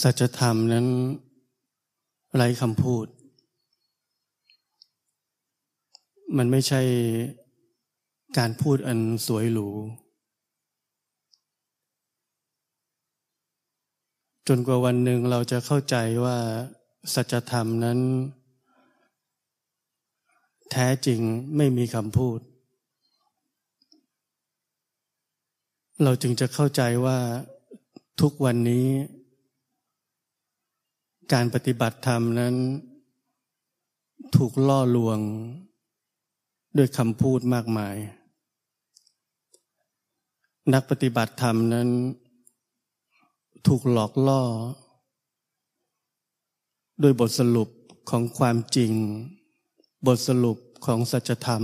สัจธรรมนั้นไร้คำพูด มันไม่ใช่การพูดอันสวยหรู จนกว่าวันหนึ่งเราจะเข้าใจว่าสัจธรรมนั้น แท้จริงไม่มีคำพูด เราจึงจะเข้าใจว่าทุกวันนี้ การปฏิบัติธรรมนั้น ถูกล่อลวงด้วยคำพูดมากมาย นักปฏิบัติธรรมนั้น ถูกหลอกล่อด้วยบทสรุปของความจริง บทสรุปของสัจธรรม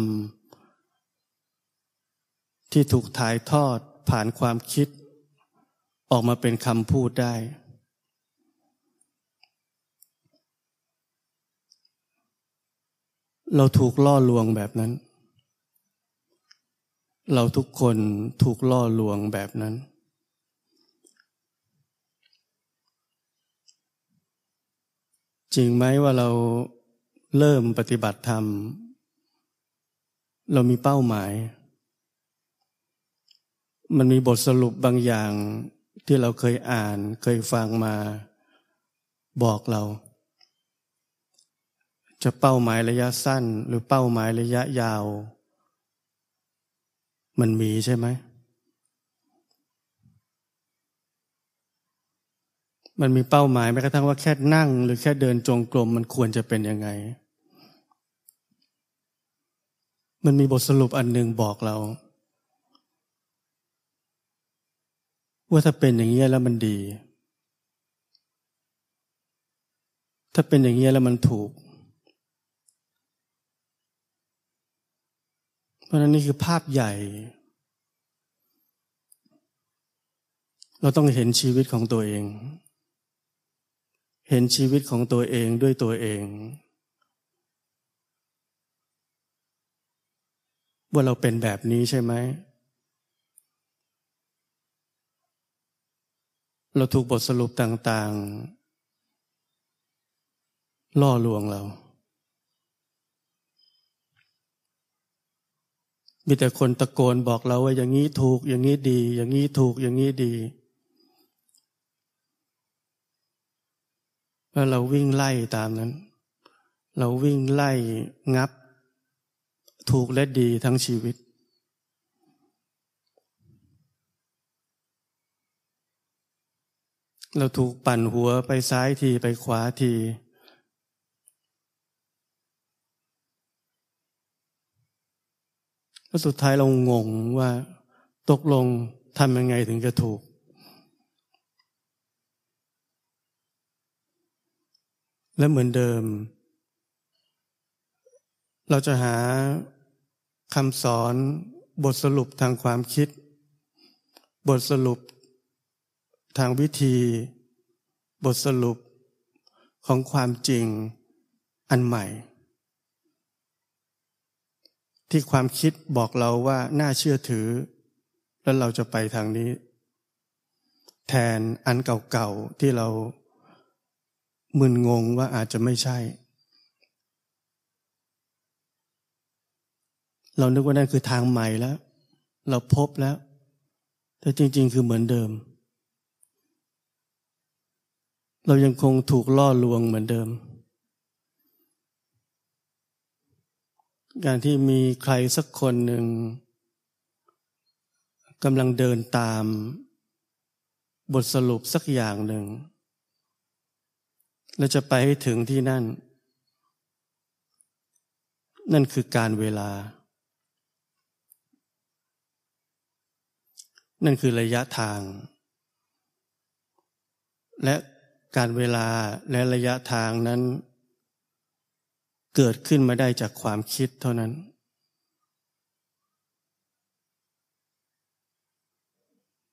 ที่ถูกถ่ายทอดผ่านความคิด ออกมาเป็นคำพูดได้ เราถูกล่อลวงแบบนั้น เราทุกคนถูกล่อลวงแบบนั้น จริงไหมว่าเราเริ่มปฏิบัติธรรม เรามีเป้าหมาย มันมีบทสรุปบางอย่างที่เราเคยอ่านเคยฟังมาบอกเรา จะเป้าหมายระยะสั้น หรือเป้าหมายระยะยาว มันมีใช่ไหม มันมีเป้าหมายแม้กระทั่งว่าแค่นั่ง หรือแค่เดินจงกรมมันควรจะเป็นยังไง มันมีบทสรุปอันหนึ่งบอกเรา ว่าถ้าเป็นอย่างนี้แล้วมันดี ถ้าเป็นอย่างนี้แล้วมันถูก เพ ราะนั้นนี่คือภาพใหญ่ เราต้องเห็นชีวิตของตัวเอง เห็นชีวิตของตัวเองด้วยตัวเอง ว่าเราเป็นแบบนี้ใช่ไหม เราถูกบทสรุปต่างๆ ล่อลวงเรา มีแต่คนตะโกนบอกเราว่าอย่างนี้ถูก อย่างนี้ดี อย่างนี้ถูก อย่างนี้ดีแล้วเราวิ่งไล่ตามนั้น เราวิ่งไล่งับ ถูกและดีทั้งชีวิต เราถูกปั่นหัวไปซ้ายทีไปขวาที แล้วสุดท้ายเรางงว่าตกลงทำยังไงถึงจะถูก และเหมือนเดิม เราจะหาคำสอนบทสรุปทางความคิด บทสรุปทางวิธี บทสรุปของความจริงอันใหม่ ที่ความคิดบอกเราว่าน่าเชื่อถือ แล้วเราจะไปทางนี้ แทนอันเก่าๆที่เรามึนงงว่าอาจจะไม่ใช่ เรานึกว่านั่นคือทางใหม่แล้ว เราพบแล้ว แต่จริง ๆ คือเหมือนเดิม เรายังคงถูกล่อลวงเหมือนเดิม การที่มีใครสักคนหนึ่งกำลังเดินตาม บทสรุปสักอย่างหนึ่งเราจะไปให้ถึงที่นั่น นั่นคือการเวลา นั่นคือระยะทาง และการเวลาและระยะทางนั้น เกิดขึ้นมาได้จากความคิดเท่านั้น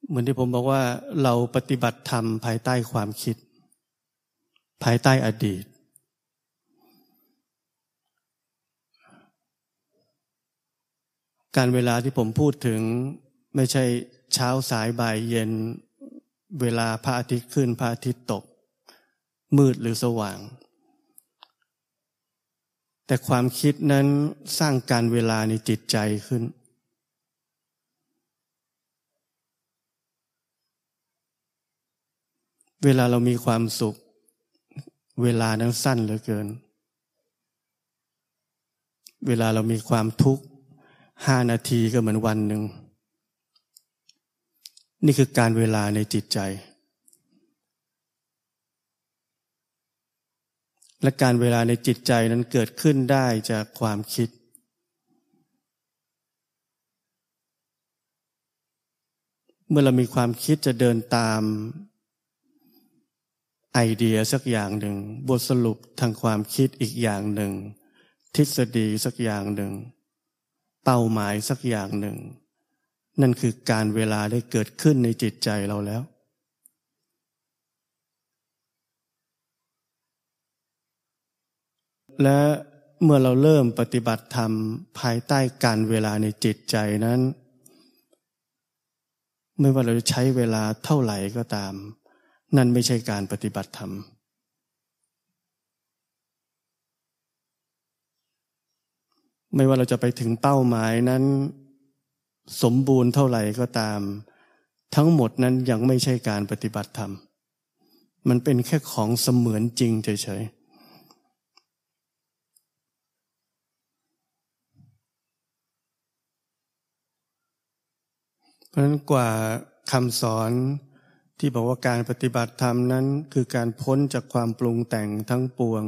เหมือนที่ผมบอกว่าเราปฏิบัติธรรมภายใต้ความคิด ภายใต้อดีต การเวลาที่ผมพูดถึงไม่ใช่เช้าสายบ่ายเย็นเวลาพระอาทิตย์ขึ้นพระอาทิตย์ตก มืดหรือสว่าง แต่ความคิดนั้นสร้างการเวลาในจิตใจขึ้น เวลาเรามีความสุข เวลานั้นสั้นเหลือเกิน เวลาเรามีความทุกข์ห้านาทีก็เหมือนวันหนึ่ง นี่คือการเวลาในจิตใจ และการเวลาในจิตใจนั้นเกิดขึ้นได้จากความคิด เมื่อเรามีความคิดจะเดินตามไอเดียสักอย่างหนึ่ง บทสรุปทางความคิดอีกอย่างหนึ่ง ทฤษฎีสักอย่างหนึ่ง เป้าหมายสักอย่างหนึ่ง นั่นคือการเวลาได้เกิดขึ้นในจิตใจเราแล้ว และเมื่อเราเริ่มปฏิบัติธรรมภายใต้การเวลาในจิตใจนั้น ไม่ว่าเราจะใช้เวลาเท่าไหร่ก็ตาม นั่นไม่ใช่การปฏิบัติธรรม ไม่ว่าเราจะไปถึงเป้าหมายนั้น สมบูรณ์เท่าไหร่ก็ตาม ทั้งหมดนั้นยังไม่ใช่การปฏิบัติธรรม มันเป็นแค่ของเสมือนจริงเฉยๆ เพราะฉะนั้นกว่าคำสอนที่บอกว่าการปฏิบัติธรรมนั้น คือการพ้นจากความปรุงแต่งทั้งปวง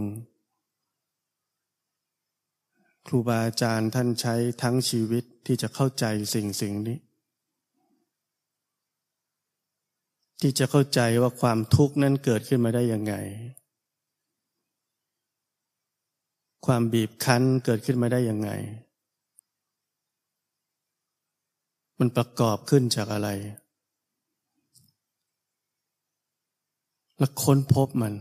ครูบาอาจารย์ท่านใช้ทั้งชีวิตที่จะเข้าใจสิ่งสิ่งนี้ ที่จะเข้าใจว่าความทุกข์นั้นเกิดขึ้นมาได้ยังไง ความบีบคั้นเกิดขึ้นมาได้ยังไง มันประกอบขึ้นจากอะไร แล้วค้นพบมัน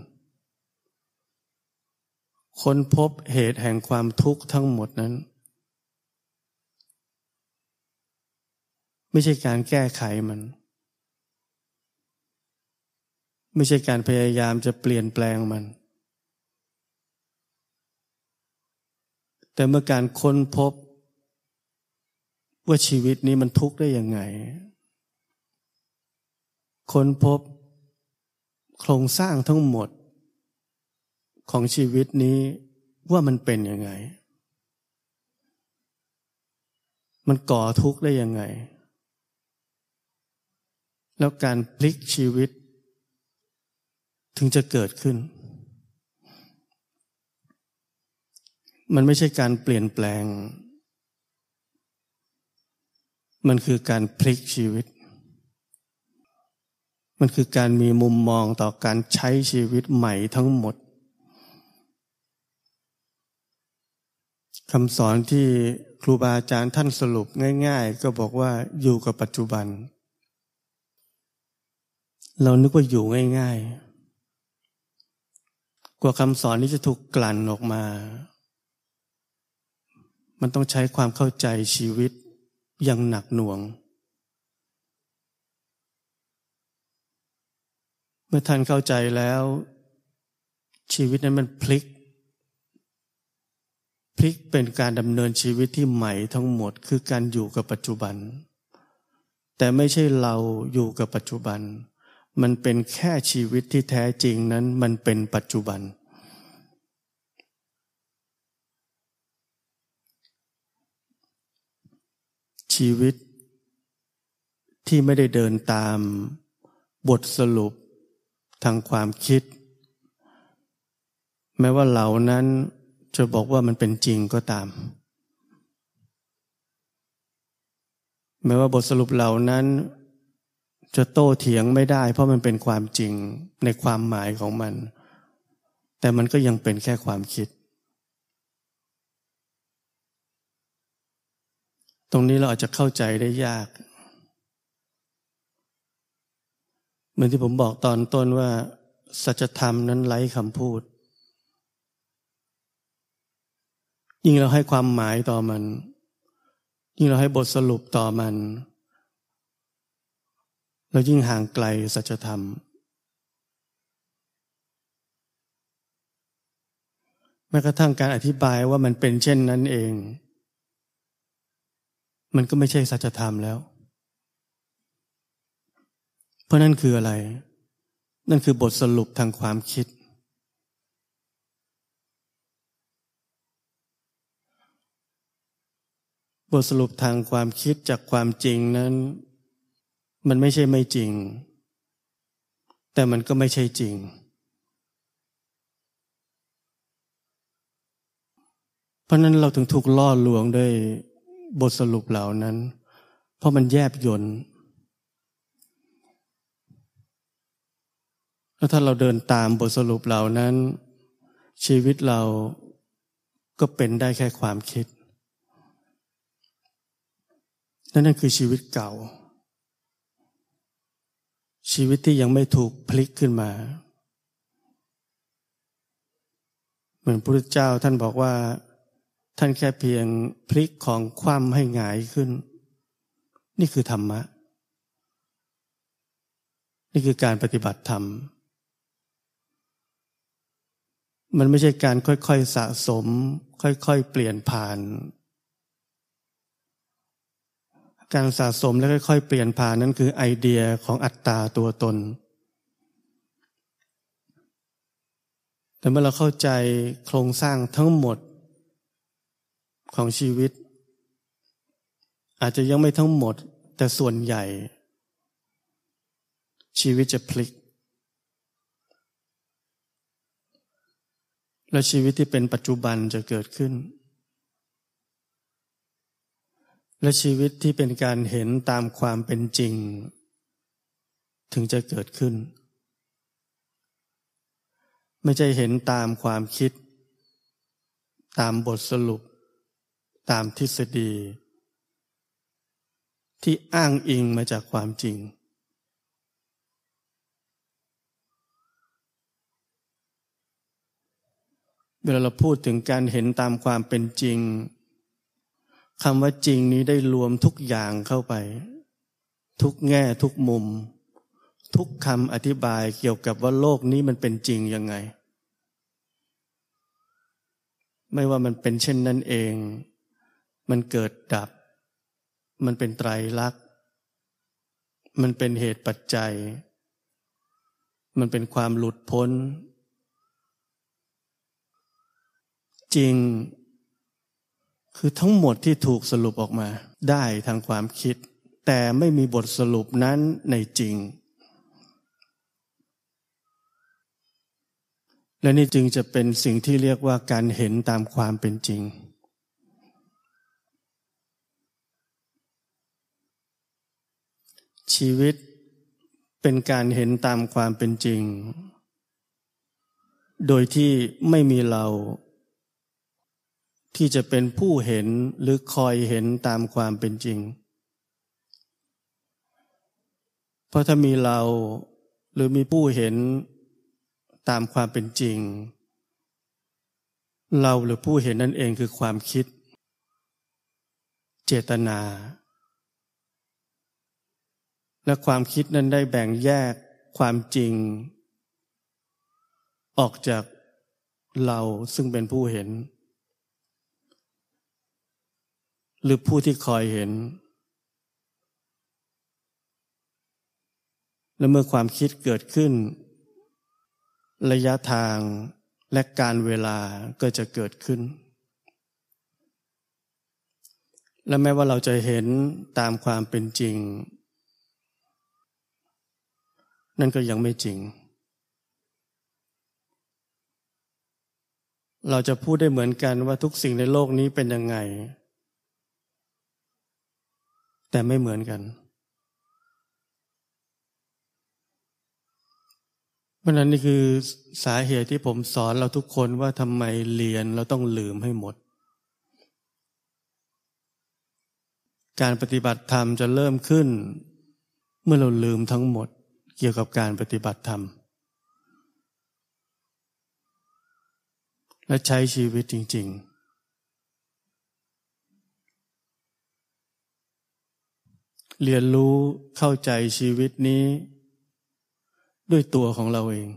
ค้นพบเหตุแห่งความทุกข์ทั้งหมดนั้น ไม่ใช่การแก้ไขมัน ไม่ใช่การพยายามจะเปลี่ยนแปลงมัน แต่เมื่อการค้นพบ ว่าชีวิตนี้มันทุกข์ได้ยังไง ค้นพบโครงสร้างทั้งหมดของชีวิตนี้ว่ามันเป็นยังไง มันก่อทุกข์ได้ยังไง แล้วการพลิกชีวิต ถึงจะเกิดขึ้น มันไม่ใช่การเปลี่ยนแปลง มันคือการพลิกชีวิต มันคือการมีมุมมองต่อการใช้ชีวิตใหม่ทั้งหมดคำสอนที่ครูบาอาจารย์ท่านสรุปง่าย ๆ ก็บอกว่าอยู่กับปัจจุบัน เรานึกว่าอยู่ง่าย ๆ กว่าคำสอนนี้จะถูกกลั่นออกมา มันต้องใช้ความเข้าใจชีวิต ยังหนักหน่วง เมื่อท่านเข้าใจแล้ว ชีวิตนั้นมันพลิก พลิกเป็นการดำเนินชีวิตที่ใหม่ทั้งหมดคือการอยู่กับปัจจุบัน แต่ไม่ใช่เราอยู่กับปัจจุบัน มันเป็นแค่ชีวิตที่แท้จริงนั้นมันเป็นปัจจุบัน ชีวิตที่ไม่ได้เดินตามบทสรุปทางความคิด แม้ว่าเหล่านั้นจะบอกว่ามันเป็นจริงก็ตาม แม้ว่าบทสรุปเหล่านั้น จะโต้เถียงไม่ได้ เพราะมันเป็นความจริงในความหมายของมัน แต่มันก็ยังเป็นแค่ความคิด ตรงนี้เราอาจจะเข้าใจได้ยาก เหมือนที่ผมบอกตอนต้นว่า สัจธรรมนั้นไร้คำพูด ยิ่งเราให้ความหมายต่อมัน ยิ่งเราให้บทสรุปต่อมัน เรายิ่งห่างไกลสัจธรรม แม้กระทั่งการอธิบายว่ามันเป็นเช่นนั้นเอง มันก็ไม่ใช่สัจธรรมแล้ว เพราะนั่นคืออะไร นั่นคือบทสรุปทางความคิด บทสรุปทางความคิดจากความจริงนั้น มันไม่ใช่ไม่จริง แต่มันก็ไม่ใช่จริงเพราะนั้นเราถึงถูกล่อลวงด้วย บทสรุปเหล่านั้น เพราะมันแยบยนแล้วถ้าเราเดินตามบทสรุปเหล่านั้น ชีวิตเราก็เป็นได้แค่ความคิด นั่นนั่นคือชีวิตเก่า ชีวิตที่ยังไม่ถูกพลิกขึ้นมา เหมือนพระพุทธเจ้าท่านบอกว่า ท่านแค่เพียงพลิกของคว่ำให้หงายขึ้น นี่คือธรรมะ นี่คือการปฏิบัติธรรม มันไม่ใช่การค่อยๆสะสม ค่อยๆเปลี่ยนผ่าน การสะสมและค่อยๆเปลี่ยนผ่านนั้นคือไอเดียของอัตตาตัวตน แต่เมื่อเราเข้าใจโครงสร้างทั้งหมด ของชีวิต อาจจะยังไม่ทั้งหมด แต่ส่วนใหญ่ ชีวิตจะพลิก และชีวิตที่เป็นปัจจุบันจะเกิดขึ้น และชีวิตที่เป็นการเห็นตามความเป็นจริง ถึงจะเกิดขึ้น ไม่ใช่เห็นตามความคิดตามบทสรุป ตามทฤษฎี ที่อ้างอิงมาจากความจริง เวลาเราพูดถึงการเห็นตามความเป็นจริงคำว่าจริงนี้ได้รวมทุกอย่างเข้าไป ทุกแง่ทุกมุม ทุกคำอธิบายเกี่ยวกับว่าโลกนี้มันเป็นจริงยังไง ไม่ว่ามันเป็นเช่นนั้นเอง มันเกิดดับ มันเป็นไตรลักษณ์ มันเป็นเหตุปัจจัย มันเป็นความหลุดพ้น จริง คือทั้งหมดที่ถูกสรุปออกมา ได้ทางความคิด แต่ไม่มีบทสรุปนั้นในจริง และนี่จึงจะเป็นสิ่งที่เรียกว่าการเห็นตามความเป็นจริง ชีวิตเป็นการเห็นตามความเป็นจริง โดยที่ไม่มีเรา ที่จะเป็นผู้เห็นหรือคอยเห็นตามความเป็นจริง เพราะถ้ามีเราหรือมีผู้เห็นตามความเป็นจริง เราหรือผู้เห็นนั่นเองคือความคิด เจตนา และความคิดนั้นได้แบ่งแยกความจริง ออกจากเราซึ่งเป็นผู้เห็น หรือผู้ที่คอยเห็น และเมื่อความคิดเกิดขึ้น ระยะทางและการเวลาก็จะเกิดขึ้น และแม้ว่าเราจะเห็นตามความเป็นจริง นั่นก็ยังไม่จริง เราจะพูดได้เหมือนกันว่าทุกสิ่งในโลกนี้เป็นยังไง แต่ไม่เหมือนกัน เพราะนั้นนี่คือสาเหตุที่ผมสอนเราทุกคนว่าทำไมเรียนเราต้องลืมให้หมดการปฏิบัติธรรมจะเริ่มขึ้น เมื่อเราลืมทั้งหมด เกี่ยวกับการปฏิบัติธรรม และใช้ชีวิตจริง ๆเรียนรู้เข้าใจชีวิตนี้ ด้วยตัวของเราเอง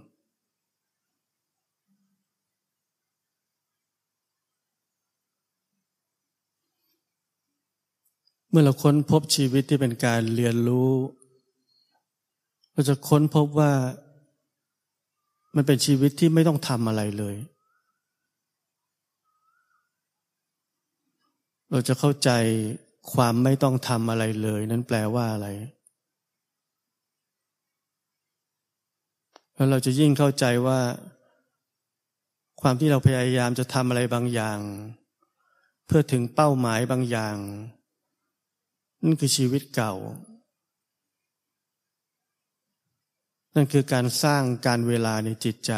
เมื่อเราค้นพบชีวิตที่เป็นการเรียนรู้ เราจะค้นพบว่ามันเป็นชีวิตที่ไม่ต้องทำอะไรเลย เราจะเข้าใจความไม่ต้องทำอะไรเลย นั้นแปลว่าอะไร แล้วเราจะยิ่งเข้าใจว่า ความที่เราพยายามจะทำอะไรบางอย่าง เพื่อถึงเป้าหมายบางอย่างนั่นคือชีวิตเก่า นั่นคือการสร้างการเวลาในจิตใจ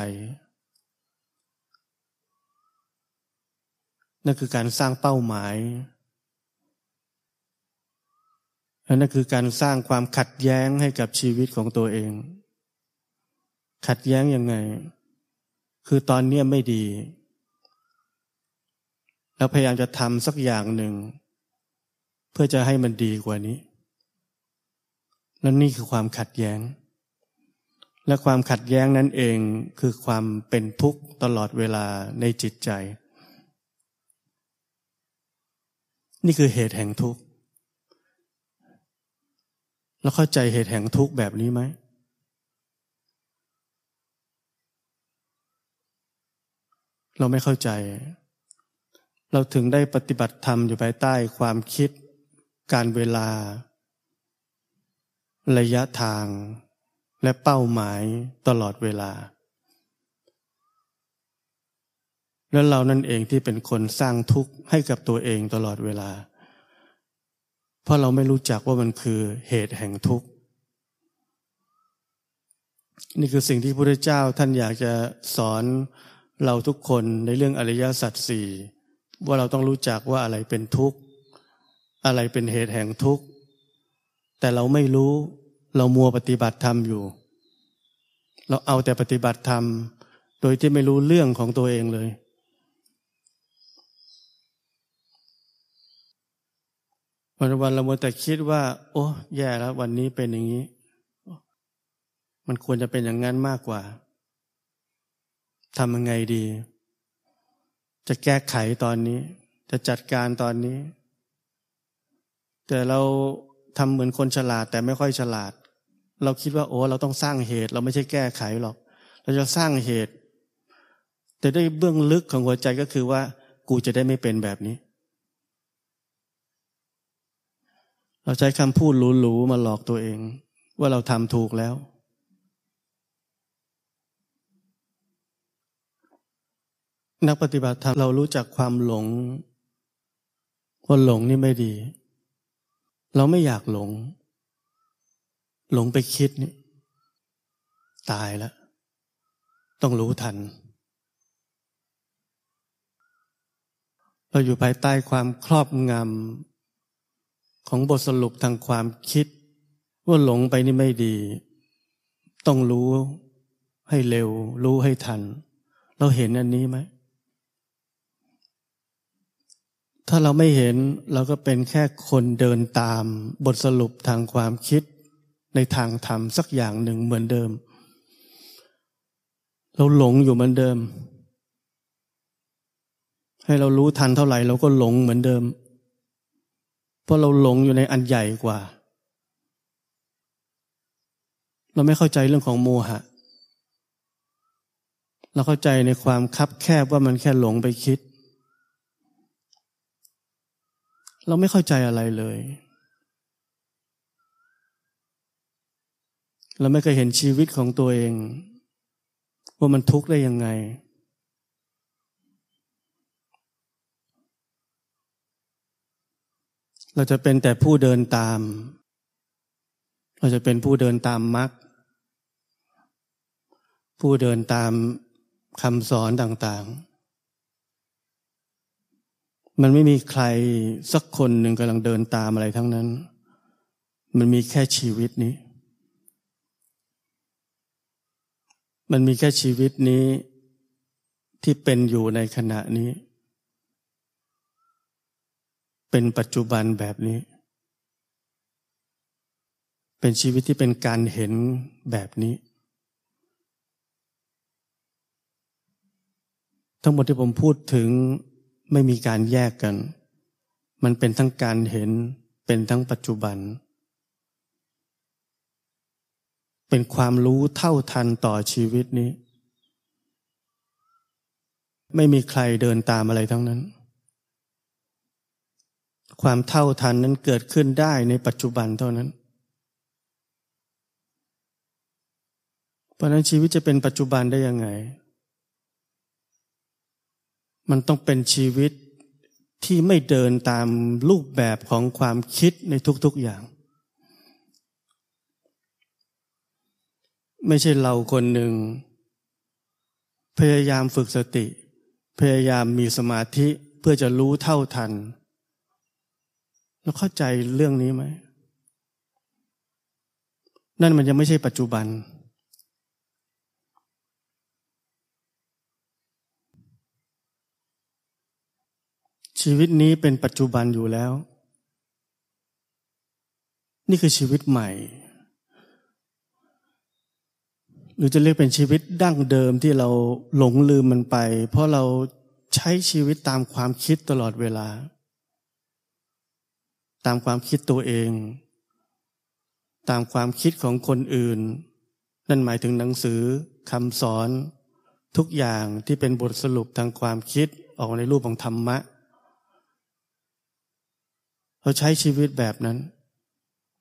นั่นคือการสร้างเป้าหมายและนั่นคือการสร้างความขัดแย้งให้กับชีวิตของตัวเอง ขัดแย้งยังไง คือตอนนี้ไม่ดี แล้วพยายามจะทำสักอย่างหนึ่ง เพื่อจะให้มันดีกว่านี้ และนี่คือความขัดแย้ง และความขัดแย้งนั้นเองคือความเป็นทุกข์ตลอดเวลาในจิตใจ นี่คือเหตุแห่งทุกข์ แล้วเข้าใจเหตุแห่งทุกข์แบบนี้ไหม เราไม่เข้าใจ เราถึงได้ปฏิบัติธรรมอยู่ภายใต้ความคิด การเวลา ระยะทาง และเป้าหมายตลอดเวลา และเรานั่นเองที่เป็นคนสร้างทุกข์ให้กับตัวเองตลอดเวลา เพราะเราไม่รู้จักว่ามันคือเหตุแห่งทุกข์ นี่คือสิ่งที่พระพุทธเจ้าท่านอยากจะสอนเราทุกคนในเรื่องอริยสัจสี่ว่าเราต้องรู้จักว่าอะไรเป็นทุกข์ อะไรเป็นเหตุแห่งทุกข์ แต่เราไม่รู้ เรามัวปฏิบัติธรรมอยู่ เราเอาแต่ปฏิบัติธรรม โดยที่ไม่รู้เรื่องของตัวเองเลย วันวันเราโมแต่คิดว่า โอ้แย่แล้ว วันนี้เป็นอย่างนี้ มันควรจะเป็นอย่างนั้นมากกว่าทำยังไงดี จะแก้ไขตอนนี้ จะจัดการตอนนี้ แต่เราทำเหมือนคนฉลาดแต่ไม่ค่อยฉลาด เราคิดว่าโอ้เราต้องสร้างเหตุ เราไม่ใช่แก้ไขหรอก เราจะสร้างเหตุ แต่ด้วยเบื้องลึกของหัวใจก็คือว่า กูจะได้ไม่เป็นแบบนี้ เราใช้คำพูดหรูๆมาหลอกตัวเอง ว่าเราทำถูกแล้ว นักปฏิบัติธรรมเรารู้จักความหลงว่าหลงนี่ไม่ดี เราไม่อยากหลง หลงไปคิดนี่ตายแล้ว ต้องรู้ทัน เราอยู่ภายใต้ความครอบงำของบทสรุปทางความคิด ว่าหลงไปนี่ไม่ดี ต้องรู้ให้เร็ว รู้ให้ทัน เราเห็นอันนี้ไหม ถ้าเราไม่เห็นเราก็เป็นแค่คนเดินตามบทสรุปทางความคิด ในทางธรรมสักอย่างหนึ่งเหมือนเดิม เราหลงอยู่เหมือนเดิม ให้เรารู้ทันเท่าไหร่เราก็หลงเหมือนเดิม เพราะเราหลงอยู่ในอันใหญ่กว่า เราไม่เข้าใจเรื่องของโมหะ เราเข้าใจในความคับแคบว่ามันแค่หลงไปคิด เราไม่เข้าใจอะไรเลย เราไม่เคยเห็นชีวิตของตัวเอง ว่ามันทุกข์ได้ยังไง เราจะเป็นแต่ผู้เดินตาม เราจะเป็นผู้เดินตามมรรคผู้เดินตามคำสอนต่าง ๆ มันไม่มีใครสักคนหนึ่งกำลังเดินตามอะไรทั้งนั้น มันมีแค่ชีวิตนี้ มันมีแค่ชีวิตนี้ที่เป็นอยู่ในขณะนี้ เป็นปัจจุบันแบบนี้ เป็นชีวิตที่เป็นการเห็นแบบนี้ ทั้งหมดที่ผมพูดถึงไม่มีการแยกกัน มันเป็นทั้งการเห็นเป็นทั้งปัจจุบัน เป็นความรู้เท่าทันต่อชีวิตนี้ ไม่มีใครเดินตามอะไรทั้งนั้น ความเท่าทันนั้นเกิดขึ้นได้ในปัจจุบันเท่านั้น เพราะนั้นชีวิตจะเป็นปัจจุบันได้ยังไง มันต้องเป็นชีวิตที่ไม่เดินตามรูปแบบของความคิดในทุกๆอย่าง ไม่ใช่เราคนหนึ่ง พยายามฝึกสติ พยายามมีสมาธิเพื่อจะรู้เท่าทัน แล้วเข้าใจเรื่องนี้ไหม นั่นมันยังไม่ใช่ปัจจุบัน ชีวิตนี้เป็นปัจจุบันอยู่แล้ว นี่คือชีวิตใหม่ หรือจะเรียกเป็นชีวิตดั้งเดิมที่เราหลงลืมมันไป เพราะเราใช้ชีวิตตามความคิดตลอดเวลา ตามความคิดตัวเอง ตามความคิดของคนอื่น นั่นหมายถึงหนังสือคำสอน ทุกอย่างที่เป็นบทสรุปทางความคิดออกในรูปของธรรมะ เราใช้ชีวิตแบบนั้น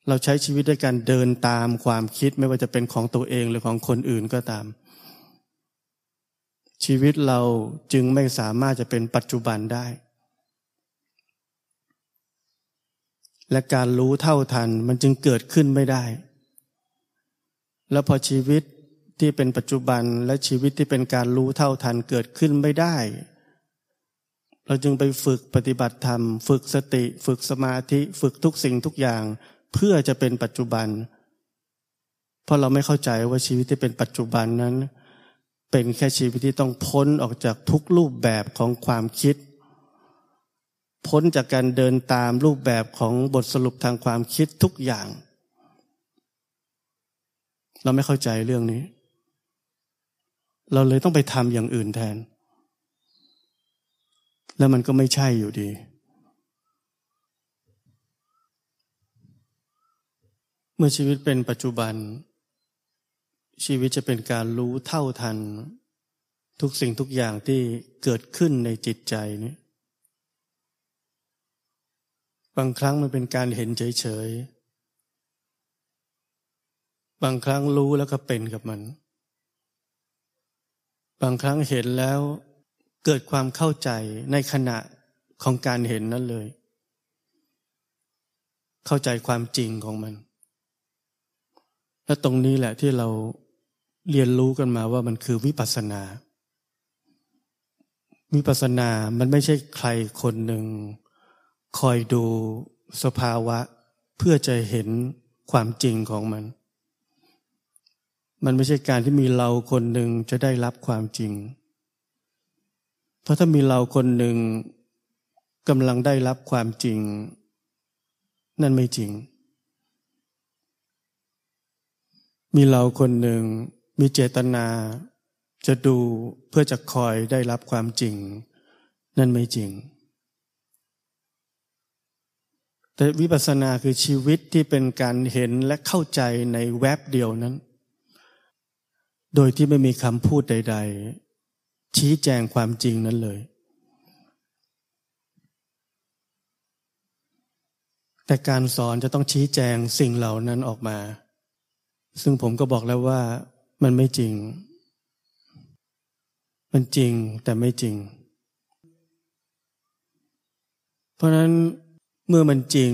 เราใช้ชีวิตด้วยการเดินตามความคิดไม่ว่าจะเป็นของตัวเองหรือของคนอื่นก็ตาม ชีวิตเราจึงไม่สามารถจะเป็นปัจจุบันได้ และการรู้เท่าทันมันจึงเกิดขึ้นไม่ได้ แล้วพอชีวิตที่เป็นปัจจุบันและชีวิตที่เป็นการรู้เท่าทันเกิดขึ้นไม่ได้ เราจึงไปฝึกปฏิบัติธรรม ฝึกสติ ฝึกสมาธิ ฝึกทุกสิ่งทุกอย่าง เพื่อจะเป็นปัจจุบัน เพราะเราไม่เข้าใจว่าชีวิตที่เป็นปัจจุบันนั้น เป็นแค่ชีวิตที่ต้องพ้นออกจากทุกรูปแบบของความคิด พ้นจากการเดินตามรูปแบบของบทสรุปทางความคิดทุกอย่าง เราไม่เข้าใจเรื่องนี้ เราเลยต้องไปทำอย่างอื่นแทน แล้วมันก็ไม่ใช่อยู่ดี เมื่อชีวิตเป็นปัจจุบัน ชีวิตจะเป็นการรู้เท่าทัน ทุกสิ่งทุกอย่างที่เกิดขึ้นในจิตใจนี้ บางครั้งมันเป็นการเห็นเฉยๆ บางครั้งรู้แล้วก็เป็นกับมัน บางครั้งเห็นแล้วเกิดความเข้าใจในขณะของการเห็นนั้นเลย เข้าใจความจริงของมัน และตรงนี้แหละที่เราเรียนรู้กันมาว่ามันคือวิปัสสนา วิปัสสนา มันไม่ใช่ใครคนหนึ่ง คอยดูสภาวะ เพื่อจะเห็นความจริงของมัน มันไม่ใช่การที่มีเราคนหนึ่งจะได้รับความจริง เพราะถ้ามีเราคนหนึ่งกำลังได้รับความจริง นั่นไม่จริง มีเราคนหนึ่งมีเจตนา จะดูเพื่อจะคอยได้รับความจริง นั่นไม่จริง แต่วิปัสสนาคือชีวิตที่เป็นการเห็นและเข้าใจในแวบเดียวนั้น โดยที่ไม่มีคำพูดใด ๆ ชี้แจงความจริงนั้นเลย แต่การสอนจะต้องชี้แจงสิ่งเหล่านั้นออกมา ซึ่งผมก็บอกแล้วว่ามันไม่จริง มันจริงแต่ไม่จริง เพราะนั้นเมื่อมันจริง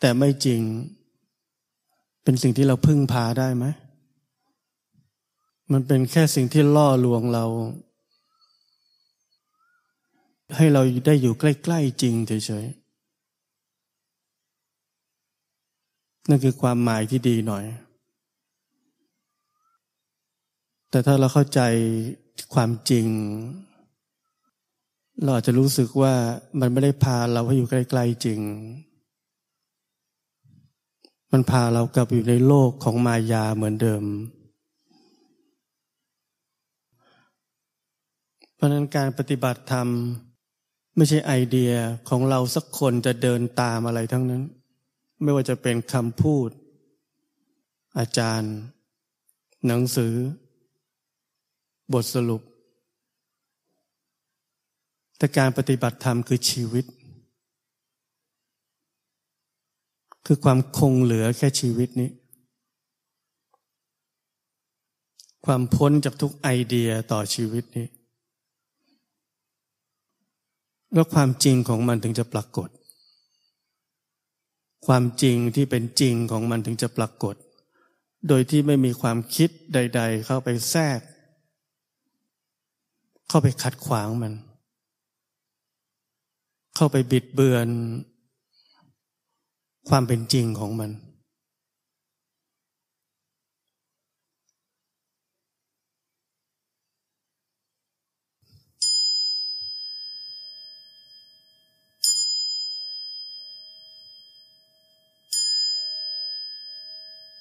แต่ไม่จริง เป็นสิ่งที่เราพึ่งพาได้ไหม มันเป็นแค่สิ่งที่ล่อลวงเรา ให้เราได้อยู่ใกล้ ๆ จริงเฉยๆ นั่นคือความหมายที่ดีหน่อย แต่ถ้าเราเข้าใจความจริง เราอาจจะรู้สึกว่ามันไม่ได้พาเราให้อยู่ใกล้ๆจริง มันพาเรากลับอยู่ในโลกของมายาเหมือนเดิม เพราะนั้นการปฏิบัติธรรม ไม่ใช่ไอเดียของเราสักคนจะเดินตามอะไรทั้งนั้น ไม่ว่าจะเป็นคำพูด อาจารย์ หนังสือ บทสรุป แต่การปฏิบัติธรรมคือชีวิต คือความคงเหลือแค่ชีวิตนี้ ความพ้นจากทุกไอเดียต่อชีวิตนี้ แล้วความจริงของมันถึงจะปรากฏ ความจริงที่เป็นจริงของมันถึงจะปรากฏ โดยที่ไม่มีความคิดใด ๆ เข้าไปแทรก เข้าไปขัดขวางมัน เข้าไปบิดเบือน ความเป็นจริงของมัน